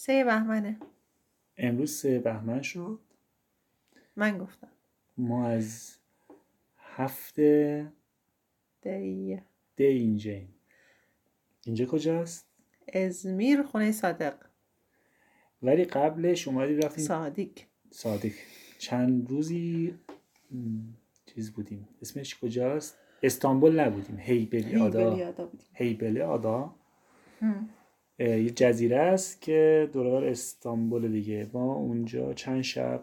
سه بهمنه. امروز سه بهمن شد. من گفتم. ما از هفته دی ده اینجاییم اینجا کجاست؟ ازمیر خونه صادق. ولی قبلش اومدیم رفتیم صادق. صادق. چند روزی چیز بودیم. اسمش کجاست؟ استانبول نبودیم. هیبلی آدا. هیبلی آدا هم. اه، یه جزیره است که دورور استانبول دیگه ما اونجا چند شب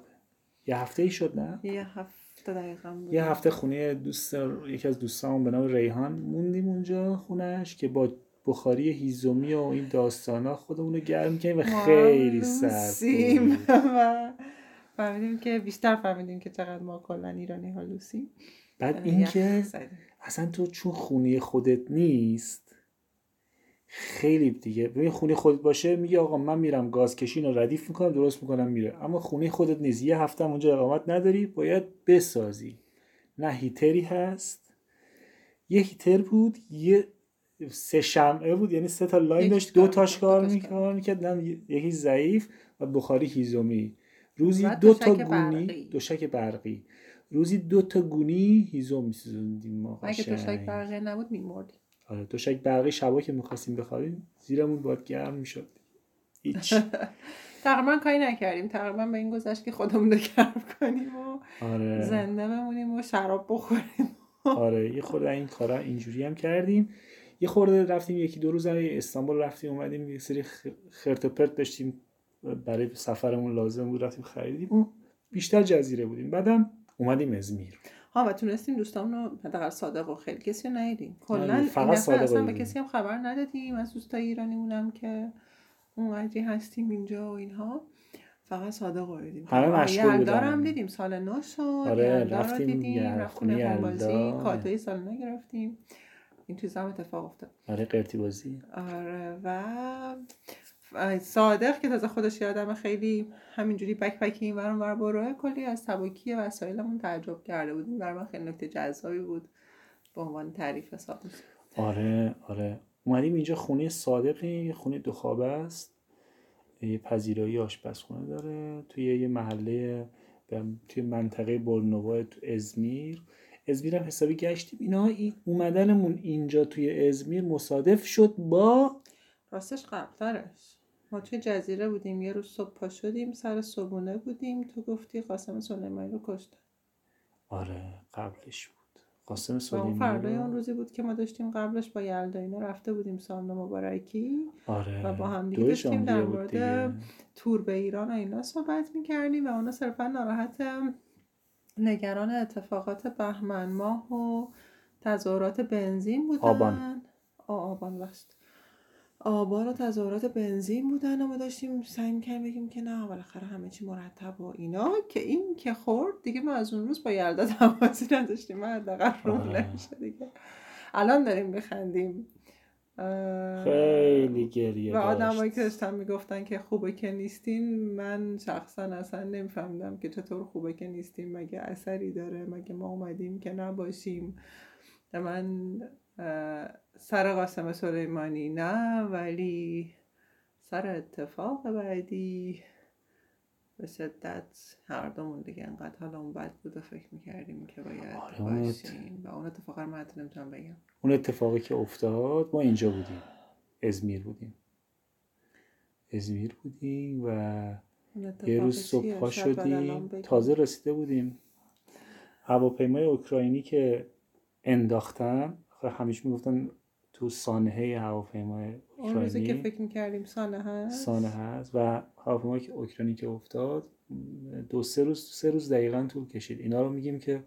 یه هفته ای شد نه؟ یه هفته دقیقا بود یه هفته خونه دوست یکی از دوستامون به نام ریحان موندیم اونجا خونش که با بخاری هیزومی و این داستانا خودمون رو گرم کردیم و خیلی سرد. و فهمیدیم که بیشتر فهمیدیم که چقدر ما کلا ایرانی ها لوسیم بعد اینکه. اصلا تو چون خونه خودت نیست خیلی دیگه. ببین خونه خودت باشه میگه آقا من میرم گاز کشین رو ردیف می‌کنم درست می‌کنم میره. اما خونه خودت نیست. یه هفته هم اونجا اقامت نداری باید بسازی. نه هیتری هست. یه هیتر بود یه سه شمعه بود یعنی سه تا لاین داشت دو تاش کار می‌کرد می‌کرد. نه یکی ضعیف و بخاری هیزومی روزی دو تا دوشک گونی. دوشک برقی. روزی دو تا گونی هیزم میسوزوندیم ما اگه. توشک برقی نبود میمردیم. آره دوشک برقی شبا که می‌خواستیم بخوابیم زیرمون باید گرم می‌شد. هیچ. تقریبا کاری نکردیم. تقریبا به این گذشت که خودمون رو گرم کنیم و آره. زنده بمونیم و شراب بخوریم. آره یه خورده این کارا اینجوری هم کردیم. یه خورده رفتیم یکی دو روز استانبول رفتیم اومدیم یه سری خرت و پرت داشتیم. برای سفرمون لازم بود رفتیم خریدیم. و بیشتر جزیره بودیم. بعدم اومدیم ازمیر. ها و تونستیم دوستامون رو حداقل صادق و خیلی کسی رو ندیدیم. کلا فقط این دفعه اصلا به. کسی هم خبر ندادیم. از دوستای ایرانیمونم که اونقدری هستیم اینجا و اینها. فقط صادق دیدیم. همه مشغول بودن. هم دیدیم. سال نو شد. آره، رفتیم دیدیم. رفتیم بازی. کادوی سال نو گرفتیم. این چیزا هم اتفاق افتاد. آره قرتی بازی. آره و صادق که تازه خودش یه آدم خیلی همینجوری بک بکی این ور اونور بروه کلی از سبکی وسایلمون تعجب کرده بودیم برای من خیلی نکته جذابی بود. به عنوان تعریف حساب. آره آره. اومدیم اینجا خونه صادقی یه خونه دو خوابه است. یه پذیرایی آشپزخونه داره. توی یه محله توی منطقه برنوا تو ازمیر. ازمیر هم حسابی گشتیم. اینا این اومدنمون اینجا توی ازمیر مصادف شد با راستش قبلترش. ما توی جزیره بودیم یه روز صبح پا شدیم سر صبحونه بودیم. تو گفتی قاسم سلیمانی رو کشتن. آره قبلش بود. قاسم اون سلیمانی فردای رو- اون روزی بود که ما داشتیم قبلش با یلدا اینا رفته بودیم سالن مبارکی. آره. و با هم دیگه داشتیم در مورد. تور به ایران و اینا صحبت می‌کردیم و اونا صرفا ناراحت نگران اتفاقات بهمن ماه و تظاهرات بنزین بودن. آبان. آبان بخشت آبان و تظاهرات بنزین بودن و ما داشتیم سعی می‌کردیم بگیم که نه بالاخره همه چی مرتب و اینا. که این که خورد دیگه ما از اون روز با یلدا تماسی نداشتیم. من حداقل رو آره. نمیشه دیگه. الان داریم میخندیم. خیلی گریه و آدمایی. که داشتن می‌گفتن که خوبه که نیستین من شخصا اصلا نمیفهمیدم که چطور خوبه که نیستین. مگه اثری داره؟ مگه ما اومدیم که نباشیم من سر قاسم سلیمانی نه ولی سر اتفاق بعدی به شدت هر دومون دیگه انقدر حالمون بد بود و فکر می‌کردیم که باید آره، اون باشیم. و اون اتفاق رو من حتی نمی‌تونم بگم. اون اتفاقی که افتاد ما اینجا بودیم. ازمیر بودیم. ازمیر بودیم و اون یه روز؟ صبح الان شدیم. تازه رسیده بودیم. هواپیمای اوکراینی که انداختن آخه همیشه می‌گفتن تو سانحه هواپیمای اون روزی که فکر می‌کردیم سانه هست؟ سانه هست و هواپیمای که اوکراینی که افتاد دو سه روز سه روز دقیقا طول کشید. اینا رو میگیم که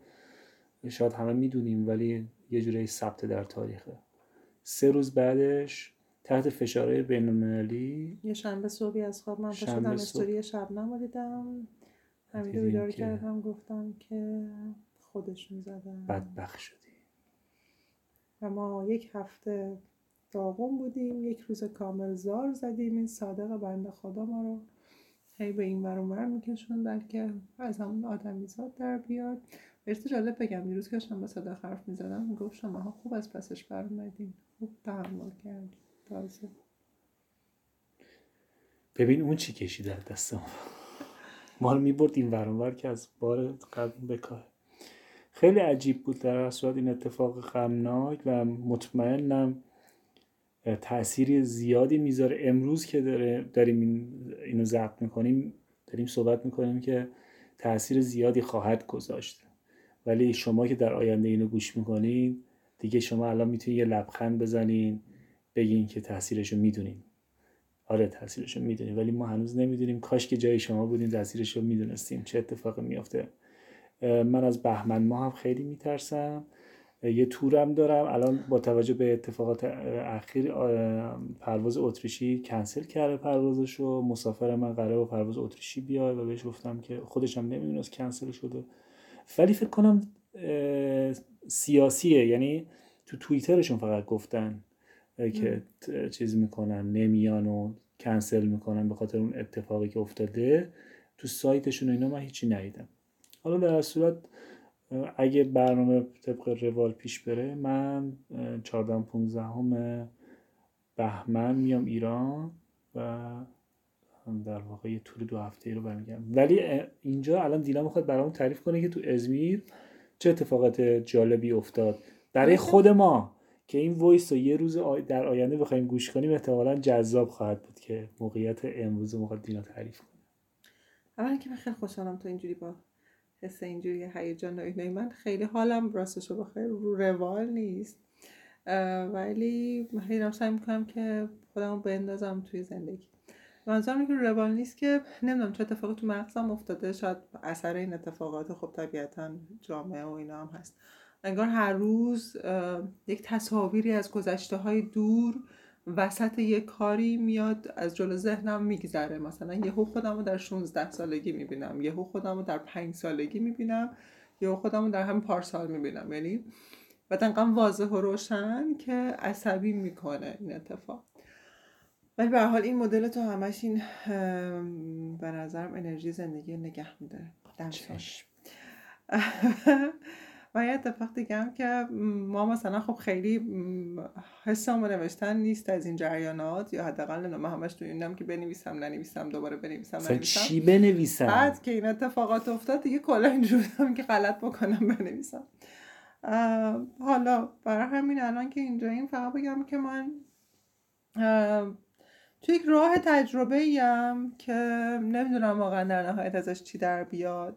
شاید همه می‌دونیم ولی یه جوری ثبت در تاریخه. سه روز بعدش تحت فشارهای بین المللی یه شنبه صبحی از خواب من شدم. استوری شبنم رو دیدم. همین بیدار کردم گفتم که خودشون زدن بدبخ شدیم و ما یک هفته داغون بودیم یک روز کامل زار زدیم. این صادق بنده خدا ما رو هی به این ور اون ور میکشون بلکه از همون آدمیزاد در بیاد. برسه جالب بگم دیروز که داشتم با صادق حرف می‌زدم می‌گفت شماها خوب از پسش بر اومدین. خوب تحمل کردین. تازه. ببین اون چی کشید در دست ما؟ ما رو می‌برد این ورانور که از بار قبل بکاه خیلی عجیب بود در این اتفاق غمناک و مطمئنم تأثیری زیادی می‌ذاره. امروز که داره داریم اینو ضبط می‌کنیم داریم صحبت می‌کنیم که تاثیر زیادی خواهد گذاشت. ولی شما که در آینده اینو گوش می‌کنین دیگه شما الان می‌تونید یه لبخند بزنین بگین که تاثیرشو می‌دونین. آره تاثیرشو می‌دونیم ولی ما هنوز نمی‌دونیم. کاش که جای شما بودیم تاثیرشو می‌دونستیم. چه اتفاقی میافته؟ من از بهمن ما هم خیلی میترسم. یه تورم دارم. الان با توجه به اتفاقات اخیر پرواز اتریشی کنسل کرده پروازش رو مسافر من قراره با پرواز اتریشی بیاد و بهش گفتم که خودش هم نمی‌دونست کنسل شده. ولی فکر کنم سیاسیه. یعنی تو توییترشون فقط گفتن که چیز می‌کنن نمیان و کنسل می‌کنن به خاطر اون اتفاقی که افتاده. تو سایتشون و اینا من هیچی ندیدم. حالا در صورت اگه برنامه طبق روال پیش بره من 14 15 بهمن میام ایران و در واقع یه تور دو هفته ای رو برمیگردم. ولی اینجا الان دینا می‌خواد برامون تعریف کنه که تو ازمیر چه اتفاقات جالبی افتاد. برای خود ما که این وایس رو یه روز در آینده بخوایم گوش کنیم احتمالا جذاب خواهد بود که موقعیت امروز می‌خواد دینا تعریف کنه. اول که من خیلی خوشحالم تو اینجوری با حس اینجوری هیجان و اینای من خیلی حالم راستش رو بخیر رو روال نیست. ولی من خیلی سعی می‌کنم که خودم بندازم توی زندگی. منظورم که روال نیست که نمی‌دونم چه اتفاقی تو مغزم افتاده. شاید اثر این اتفاقات خب طبیعتا جامعه و اینا هم هست. انگار هر روز یک تصاویری از گذشته های دور وسط یه کاری میاد از جلو ذهنم میگذره. مثلا یهو خودم رو در 16 سالگی می‌بینم یهو خودم رو در 5 سالگی می‌بینم یهو خودم رو در همین پارسال می‌بینم. یعنی و انقدر واضح و روشن که عصبی می‌کنه این اتفاق. ولی به حال این مدل تو همش این به نظرم انرژی زندگی نگه میده و یه اتفاق دیگه هم که ما مثلا خب خیلی حسمو نوشتن نیست از این جریانات یا حداقل من همش تو اینم که بنویسم ننویسم دوباره بنویسم ننویسم. چی بنویسم بعد که این اتفاقات افتاد دیگه کلا اینجوری که غلط بکنم بنویسم. حالا برای همین الان که اینجا این فقط بگم که من توی یک راه تجربه ایم که نمی‌دونم واقعا در نهایت ازش چی در بیاد.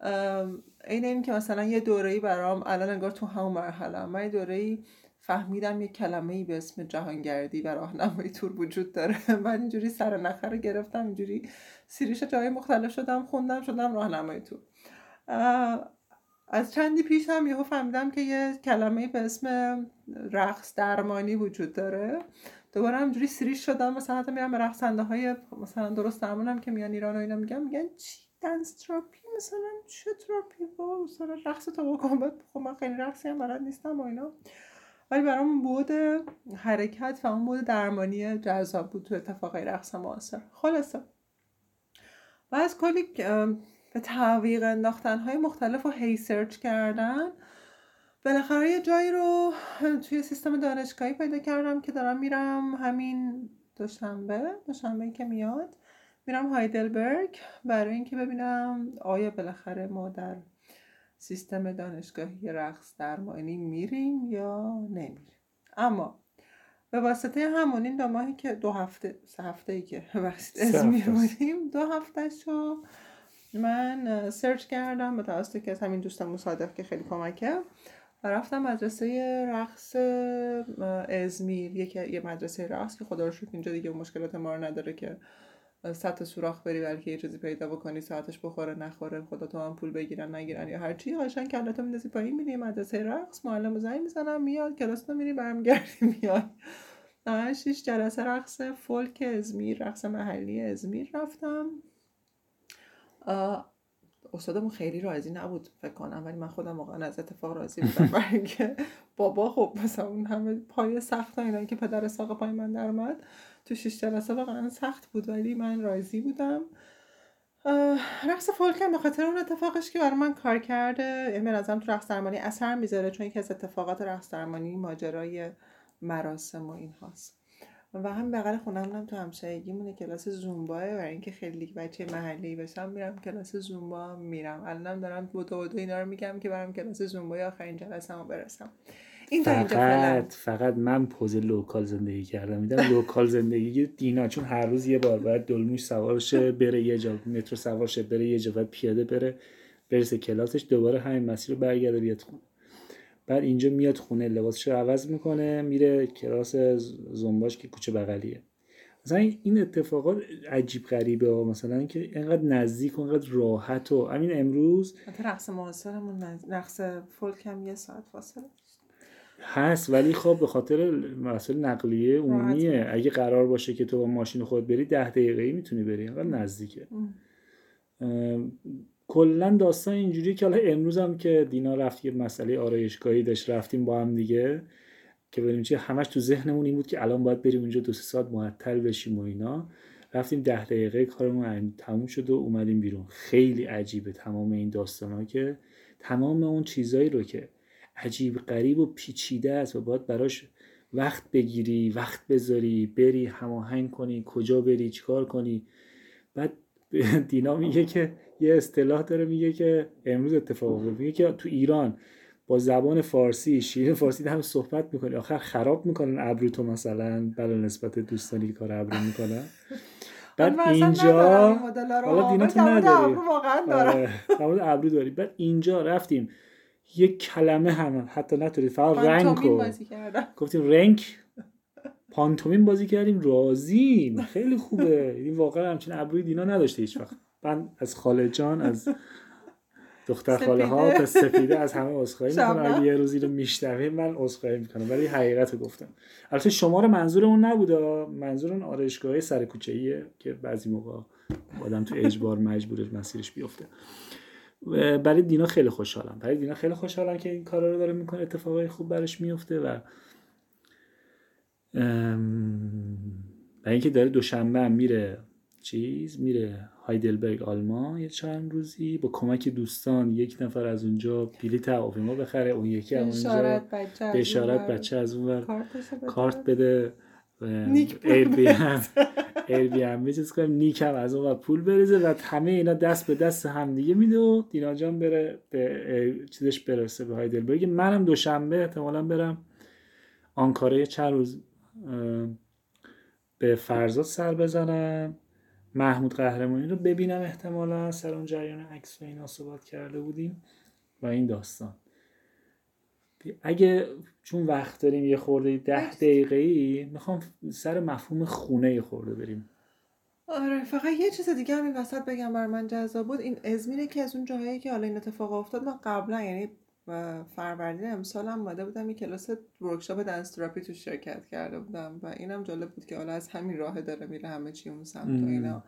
این این که مثلا یه دوره‌ای برام الان انگار تو همون مرحله من یه دوره‌ای فهمیدم یه کلمه ای به اسم جهانگردی و راهنمایی تور وجود داره. من اینجوری سر نخه رو گرفتم اینجوری سیریش جای مختلف شدم خوندم شدم راهنمایی تور. از چندی پیش هم یهو فهمیدم که یه کلمه به اسم رقص درمانی وجود داره. دوباره همجوری سریش شدم مثلا حتی میرم به رقصنده های مثلا درست درمانم که میان ایران و اینا میگم میگن چی؟ دنس تراپی مثلا چه تراپی با مثلا رقص تو بکن خب من خیلی رقصی هم بلد نیستم و اینا. ولی برام بود حرکت و اون بود درمانی جذاب بود تو اتفاقای رقص معاصر. خلاصه. و از کلی به تعویق انداختن های مختلف و هی سرچ کردن. بالاخره یه جایی رو توی سیستم دانشگاهی پیدا کردم که دارم میرم همین دوشنبه. دوشنبه که میاد. میرم هایدلبرگ برای اینکه ببینم آیا بالاخره ما در سیستم دانشگاهی رقص درمانی میریم یا نمیریم. اما به واسطه همون این دو ماهی که دو هفته سه هفته ای که وقت ازمیر بودیم دو هفته شو من سرچ کردم به توسط که از همین دوستم مصادف که خیلی کمکه و رفتم مدرسه رقص ازمیر یه مدرسه رقص که خدا رو شکر اینجا دیگه مشکلات ما رو نداره که سطح سوراخ بری بلکه یه چیزی پیدا بکنی ساعتش بخوره نخوره خدا تو هم پول بگیرن نگیرن یا هر چی. قشنگ کلاتو میندازی پایین میری مدرسه رقص معلم زنگ می‌زنم میاد کلاس رو میری برمیگردی میاد. من شیش جلسه رقص فولک ازمیر رقص محلی ازمیر رفتم. استادمون خیلی راضی نبود فکر کنم ولی من خودم واقعا از اتفاق راضی بودم. برای بابا خب مثلا اون همه پای سخت اینا که پدر ساق پای من در اومد. تو شش جلسه واقعا سخت بود ولی من راضی بودم. رقص فولکم به خاطر اون اتفاقش که برای من کار کرده یعنی نظرم تو رقص درمانی اثر می‌ذاره چون یکی از اتفاقات رقص درمانی ماجرای مراسم و این هاست و هم بغل خونم هم تو همسایگیمونه کلاس زومباه برای اینکه خیلی بچه محلی بشم میرم کلاس زومبا میرم. الانم دارم بودو بودو اینا رو میگم که برم کلاس زومبا آخرین جلسه برسم. این فقط فقط من پوز لوکال زندگی کردم. میدم لوکال زندگی دینا چون هر روز یه بار باید دلموش سوار شه بره یه جا مترو سوار شه بره یه جا باید پیاده بره برسه کلاسش دوباره همین مسیر رو برگرده بیاد خونه. بعد اینجا میاد خونه لباسش رو عوض می‌کنه میره کلاس زنباش که کوچه بغلیه. مثلا این اتفاقات عجیب غریبه ها. مثلا اینکه اینقدر نزدیک و اینقدر راحت و همین امروز رقص معاصرمون رقص فولک هم یه ساعت فاصله. هست ولی خب به خاطر مسئله نقلیه عمومیه اگه قرار باشه که تو با ماشین خود بری ده دقیقه می‌تونی بری اینقدر نزدیکه. کلا داستان اینجوری که حالا امروز هم که دینا رفت یه مسئله آرایشگاهی داشت رفتیم با هم دیگه که بریم چه همش تو ذهنمون این بود که الان باید بریم اونجا دو سه ساعت معطل بشیم و اینا. رفتیم ده دقیقه کارمون تموم شد و اومدیم بیرون. خیلی عجیبه تمام این داستان ها که تمام اون چیزایی رو که عجیب غریب و پیچیده است و باید براش وقت بگیری وقت بذاری بری هماهنگ کنی کجا بری چیکار کنی. بعد دینا میگه که یه اصطلاح داره میگه که امروز اتفاق افتاد. میگه که تو ایران با زبان فارسی شیرین فارسی هم صحبت می‌کنی آخر خراب می‌کنن ابرو تو مثلا بلا نسبت دوستانی که کار ابرو می‌کنن. بعد اینجا حالا دینا تو نداری. آره ابرو داری. بعد اینجا رفتیم. یک کلمه هم حتی نتونی فقط رنگ گفتیم رنگ پانتومین بازی کردیم راضیم خیلی خوبه. این واقعا همچین ابروی دینا نداشته هیچ وقت. من از خاله جان از دختر خاله ها تا سفیده از همه عذرخواهی می‌کنم. اگه یه روزی رو میشنویم من عذرخواهی می‌کنم. ولی حقیقت رو گفتم. البته شمار منظورمون نبوده. منظور اون آرایشگاه سر کوچه که بعضی موقع آدم تو اجبار مجبورش مسیرش بیفته. برای دینا خیلی خوشحالم. برای دینا خیلی خوشحالم که این کارا رو داره می‌کنه. اتفاقای خوب برش میفته و برای اینکه داره دوشنبه میره چیز میره هایدلبرگ آلمان یه چند روزی با کمک دوستان یک نفر از اونجا بلیط هواپیما بخره اون یکی از اونجا به اشارت بچه از اون کارت بده. ایر بی هم چیز کنیم نیک هم از اون پول بریزه و همه اینا دست به دست هم دیگه میده و دینا جان بره به چیزش برسه به هایدلبرگ. منم دوشنبه احتمالا برم آنکاره چند روز به فرزاد سر بزنم محمود قهرمانی رو ببینم احتمالا سر اون جریان عکس و اینا صحبت کرده بودیم و این داستان. اگه چون وقت داریم یه خورده ده دقیقه ای می‌خوام سر مفهوم خونه یه خورده بریم. آره فقط یه چیز دیگه همین وسط بگم بر من جذاب بود. این ازمینه که از اون جاهایی که حالا این اتفاق افتاد من قبلا یعنی فروردین امسال هم اومده بودم یه کلاس ورکشاپ دنس تراپی تو شرکت کرده بودم و اینم جالب بود که حالا از همین راه داره میره همه چی اون سمت و اینا.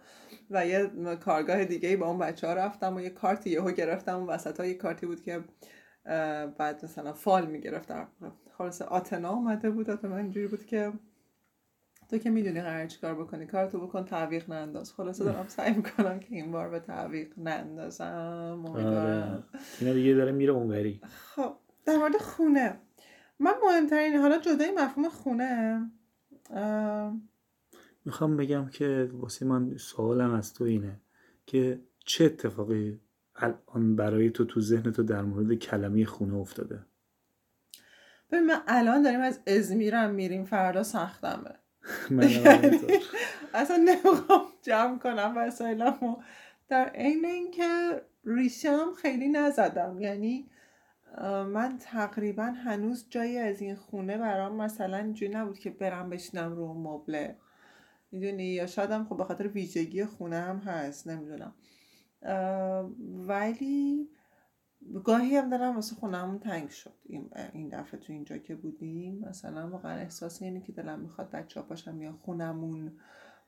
و یه کارگاه دیگه با اون بچه ها رفتم و یه کارتی یهو گرفتم. اون وسط ها یه کارتی بود که بعد مثلا فال می‌گرفتم. خلاص آتنا اومده بود من اینجوری بود که تو که می‌دونی قرار چیکار بکنی کارتو بکن تعویق ننداز. خلاصه دارم سعی می‌کنم که این بار به تعویق نندازم. آره. اینا دیگه داره میره اونوری. خب در مورد خونه. من مهمترین حالا جدای مفهوم خونه می‌خوام بگم که واسه من سوالم از تو اینه که چه اتفاقی الان برای تو تو ذهن تو در مورد کلمه خونه افتاده. ببین من الان داریم از ازمیرم میریم فردا سختمه. اصلا نمی‌خوام جمع کنم وسایلمو. در عین اینکه ریشم خیلی نزدم. یعنی من تقریبا هنوز جایی از این خونه برام مثلا اینجوری نبود که برم بشینم رو مبله. می‌دونی؟ یا شاید خب به خاطر ویژگی خونه هم هست. نمی‌دونم. ولی گاهی هم دارم واسه خونمون تنگ شد. این دفعه تو اینجا که بودیم مثلا واقعا احساس اینه که دلم می‌خواد بچه ها باشم یا خونمون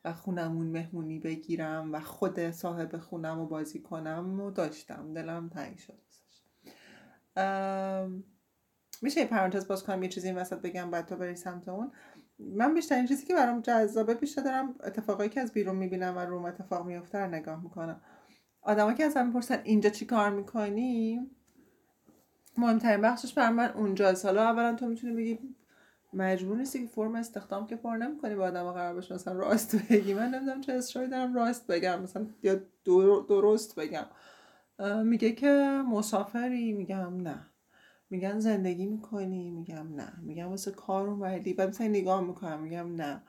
و خونمون مهمونی بگیرم و خود صاحب خونم رو بازی کنم و داشتم. دلم تنگ شد میشه یه پرانتز باز کنم یه چیزی این وسط بگم بعد تو بری سمت اون. من بیشترین چیزی که برام جذابه بیشتر دارم اتفاقایی که از بیرون می‌بینم و روم اتفاق میفته نگاه می‌کنم. آدما که ازم می‌پرسن اینجا چی کار می‌کنی؟ مهمترین بخشش بر من اونجاست حالا اولا تو می‌تونی بگی مجبور نیستی که فرم استخدام که پر نمی‌کنی با آدم قرار باشه. مثلا راست بگی. من نمی‌دونم چه اصراری دارم راست بگم. مثلا یا درست بگم. میگه که مسافری؟ میگم نه. میگن زندگی می‌کنی؟ میگم نه. میگم واسه کار اومدی بعد مثلا نگاه می‌کنم. میگم نه.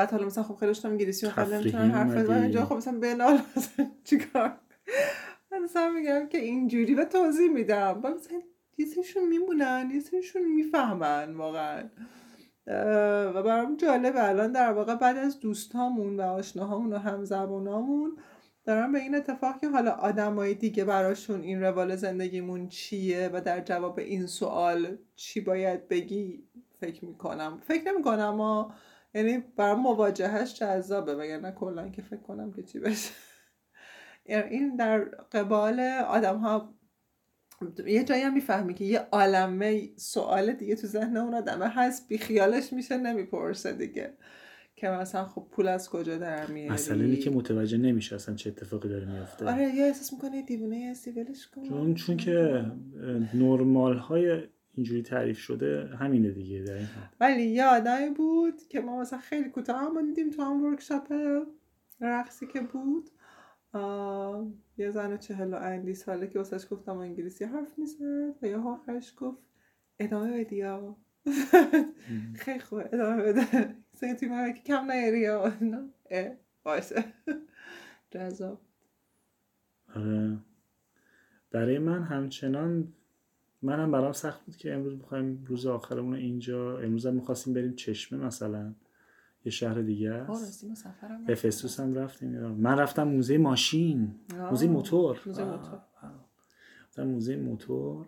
بعد حالا مثلا خب خیلی داشتم انگلیسی و خیلی نمی‌تونم حرف بزنم اینجا خب مثلا بنال چیکار؟ مثلا میگم که اینجوری و توضیح میدم. بعد مثلا یه سریشون میمونن یه سریشون می‌فهمن واقعا. و برام جالبه الان در واقع بعد از دوستامون و آشناهامون و همزبانامون دارم به این اتفاق که حالا آدمای دیگه براشون این روال زندگیمون چیه و در جواب این سوال چی باید بگی؟ فکر می‌کنم. فکر نمی‌کنم اما یعنی برام مواجهش جذابه وگرنه کلا که فکر کنم که چی بشه. یعنی این در قبال آدم ها یه جایی هم می‌فهمی که یه عالمه سوال دیگه تو ذهن اون آدمه هست بی خیالش میشه نمی‌پرسه دیگه که مثلا خب پول از کجا در میاری؟ مثلا اینی که متوجه نمیشه اصلا چه اتفاقی داره میافته. آره یا احساس می‌کنه دیوونه هستی ولش کن. چون چون که نرمال های اینجوری تعریف شده همینه دیگه در این ولی یه آدمی بود که ما مثلا خیلی کوتاه هم دیدیم تو هم ورکشاپ رقصی که بود. یه زن چهل و اندی ساله که واسهش گفتم انگلیسی حرف می‌زد و یا آخرش گفت ادامه بدی یا؟ خیلی خوبه ادامه بده. سنگ توی که کم نیاری یا؟ باشه. جذاب. آره. برای من همچنان منم برام سخت بود که امروز بخوایم روز آخرمون اینجا امروز هم می‌خواستیم بریم چشمه مثلا یه شهر دیگه است. افسوس هم رفتیم من رفتم موزه ماشین موزه موتور. موزه موتور. موزه موتور.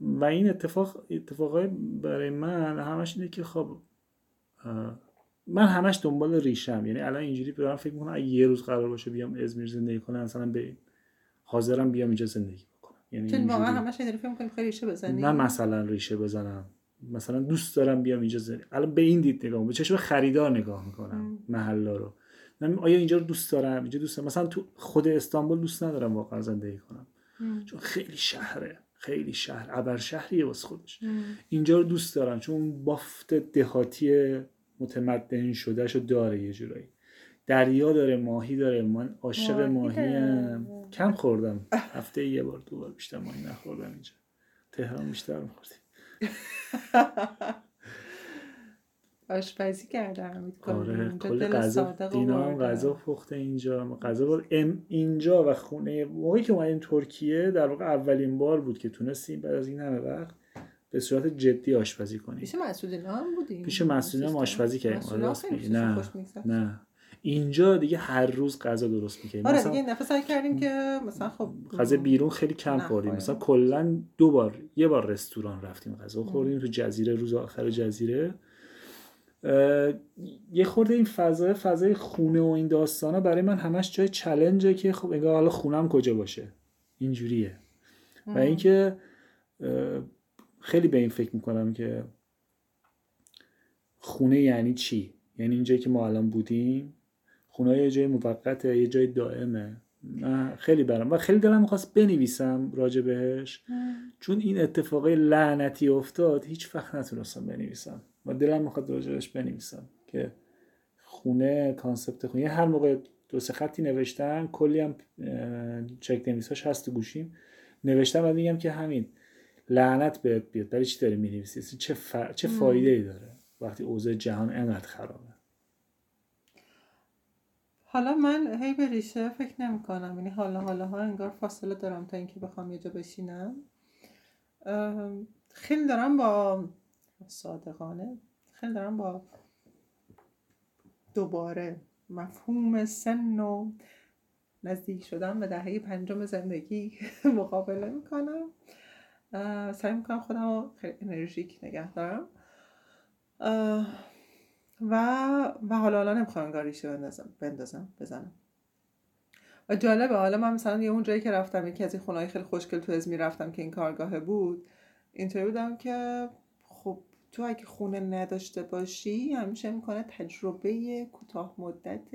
و این اتفاق اتفاقای برای من همش اینه که خب من همش دنبال ریشم. یعنی الان اینجوری برام فکر می‌کنم اگه یه روز قرار باشه بیام ازمیر زندگی کنم مثلا به حاضرم بیام اینجا زندگی یعنی چون واقعا همش فکر می‌کنم خیلی ریشه بزنی. نه مثلا ریشه بزنم. مثلا دوست دارم بیام اینجا زندگی الان به این دید نگاه به چشم خریدار نگاه می‌کنم محلا رو. آیا اینجا رو دوست دارم؟ اینجا دوست دارم. مثلا تو خود استانبول دوست ندارم واقعا زندگی کنم. چون خیلی شهره. خیلی شهر. ابر شهریه واسه خودش. اینجا رو دوست دارم. چون بافت دهاتی متمدن شدهشو داره یه جورایی. دریا داره ماهی داره. من عاشق ماهیم. کم خوردم. هفته یه بار دو بار بیشتر ماهی نخوردم اینجا. تهران بیشتر میخوردیم آشپزی کردم آره کل غذا. دینا هم غذا پخته اینجا. غذا بود اینجا و خونه موقعی که اومدیم ترکیه در واقع اولین بار بود که تونستیم بعد از این همه وقت به صورت جدی آشپزی کنیم. پیش مسعودی هم بودیم. پیش مسعودی هم آشپزی کردیم. آره نه نه. اینجا دیگه هر روز غذا درست می‌کنیم. آره دیگه نفس سعی کردیم که مثلا خب غذا بیرون خیلی کم خوردیم. مثلا کلا دو بار یه بار رستوران رفتیم غذا خوردیم تو جزیره روز آخر جزیره. یه خورده این فضای فضای خونه و این داستانا برای من همش جای چلنجه که خب انگار حالا خونم کجا باشه. اینجوریه. و اینکه خیلی به این فکر می‌کنم که خونه یعنی چی؟ یعنی اینجایی که ما الان بودیم خونه یه جای موقته یه جای دائمه. من خیلی برام. و خیلی دلم می‌خواست بنویسم راجع بهش. چون این اتفاقای لعنتی افتاد هیچ وقت نتونستم بنویسم. و دلم می‌خواد راجبش بنویسم که خونه کانسپت خونه. هر موقع دو سه خطی نوشتم کلی هم چک نویساش هست تو گوشیم. نوشتم و میگم که همین لعنت بهت بیاد. برای چی داری می‌نویسی؟ چه, ف... چه فایده ای داره وقتی اوضاع جهان انقدر خرابه؟ حالا من هی به ریشه فکر نمی کنم یعنی حالا حالا ها انگار فاصله دارم تا اینکه بخوام یه جا بشینم. خیلی دارم با صادقانه خیلی دارم با دوباره مفهوم سن و نزدیک شدن به دهه پنجم زندگی مقابله می‌کنم. سعی می‌کنم خودم رو خیلی انرژیک نگه دارم. و و حالا حالا نمی‌خوام انگار ریشه بندازم بندازم بزنم. و جالبه حالا من مثلا یه اون جایی که رفتم یکی از این خونه‌های خیلی خوشگل تو ازمیر رفتم که این کارگاهه بود اینطوری بودم که خب تو اگه خونه نداشته باشی همیشه می‌کنه تجربه کوتاه مدت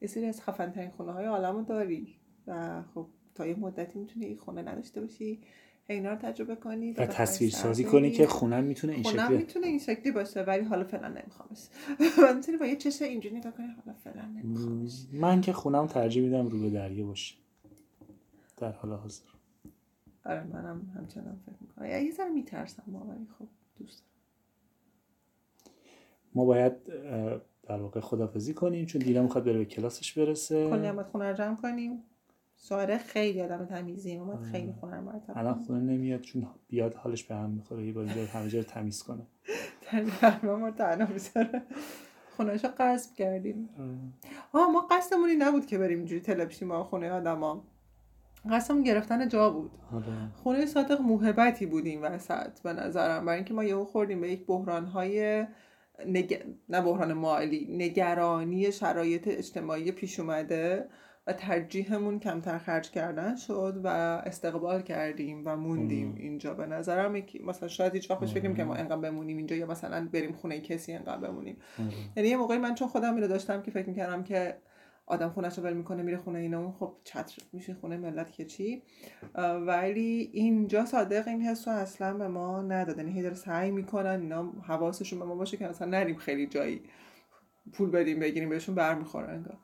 یه سری از خفن ترین خونه های عالم داری. و خب تا یه مدتی می‌تونی خونه نداشته باشی. اینا رو تجربه کنی و تصویر سازی کنی که خونم می‌تونه این خونم شکلی می‌تونه این شکلی باشه ولی حالا فعلا نمیخوامش و می‌تونی با یه چش اینجوری نگاه کنی حالا فعلا نمیخوامش من که خونم ترجیح میدم رو به دریا باشه. در حال حاضر. آره منم همچنان فکر می‌کنم. یه ذره میترسم ولی خب دوست. ما باید در واقع خدافزی کنیم چون دینا می‌خواد بره به کلاسش برسه. کلی هم باید خونه رو جمع کنیم. ساره خیلی آدم تمیزی اومد خیلی خونه رو مرتب الان. خونه نمیاد چون بیاد حالش به هم می‌خوره یه بار اینجا همه جا تمیز کنه. دقیقاً ما تنها می‌ذاره. خونهش رو قصب کردیم. آه ما قصدمون این نبود که بریم اینجوری تلپشیم با خونه آدما. قصدمون گرفتن جا بود. آره. خونه صادق موهبتی بود این وسط به نظرم. برای اینکه ما یهو خوردیم به یک بحرانهای نگ... نه بحران مالی نگرانی شرایط اجتماعی پیش اومده. و ترجیحمون کمتر خرج کردن شد و استقبال کردیم و موندیم. اینجا. به نظرم یکی- مثلا شاید هیچ وقت فکر که ما انقدر بمونیم اینجا یا مثلا بریم خونه کسی انقدر بمونیم. یعنی یه موقعی من چون خودم اینو داشتم که فکر می‌کردم که آدم خونش رو ول می‌کنه میره خونه اینا اون خب چتر میشه خونه ملت که چی؟ ولی اینجا صادق این حس رو اصلا به ما ندادن یعنی داره سعی می‌کنن اینا حواسشون به ما باشه که اصلا نریم خیلی جایی. پول بدیم بگیریم بهشون برمیخوره انگار.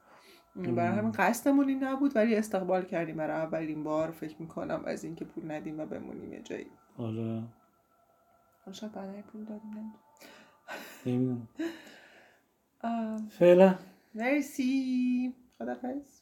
برای همین قصدمون این نبود ولی استقبال کردیم. برای اولین بار فکر می‌کنم از اینکه پول ندیم و بمونیم یه جایی. آره. حالا شاید بعدا پول دادیم نمی‌دونم. فعلا. مرسی. خدافظ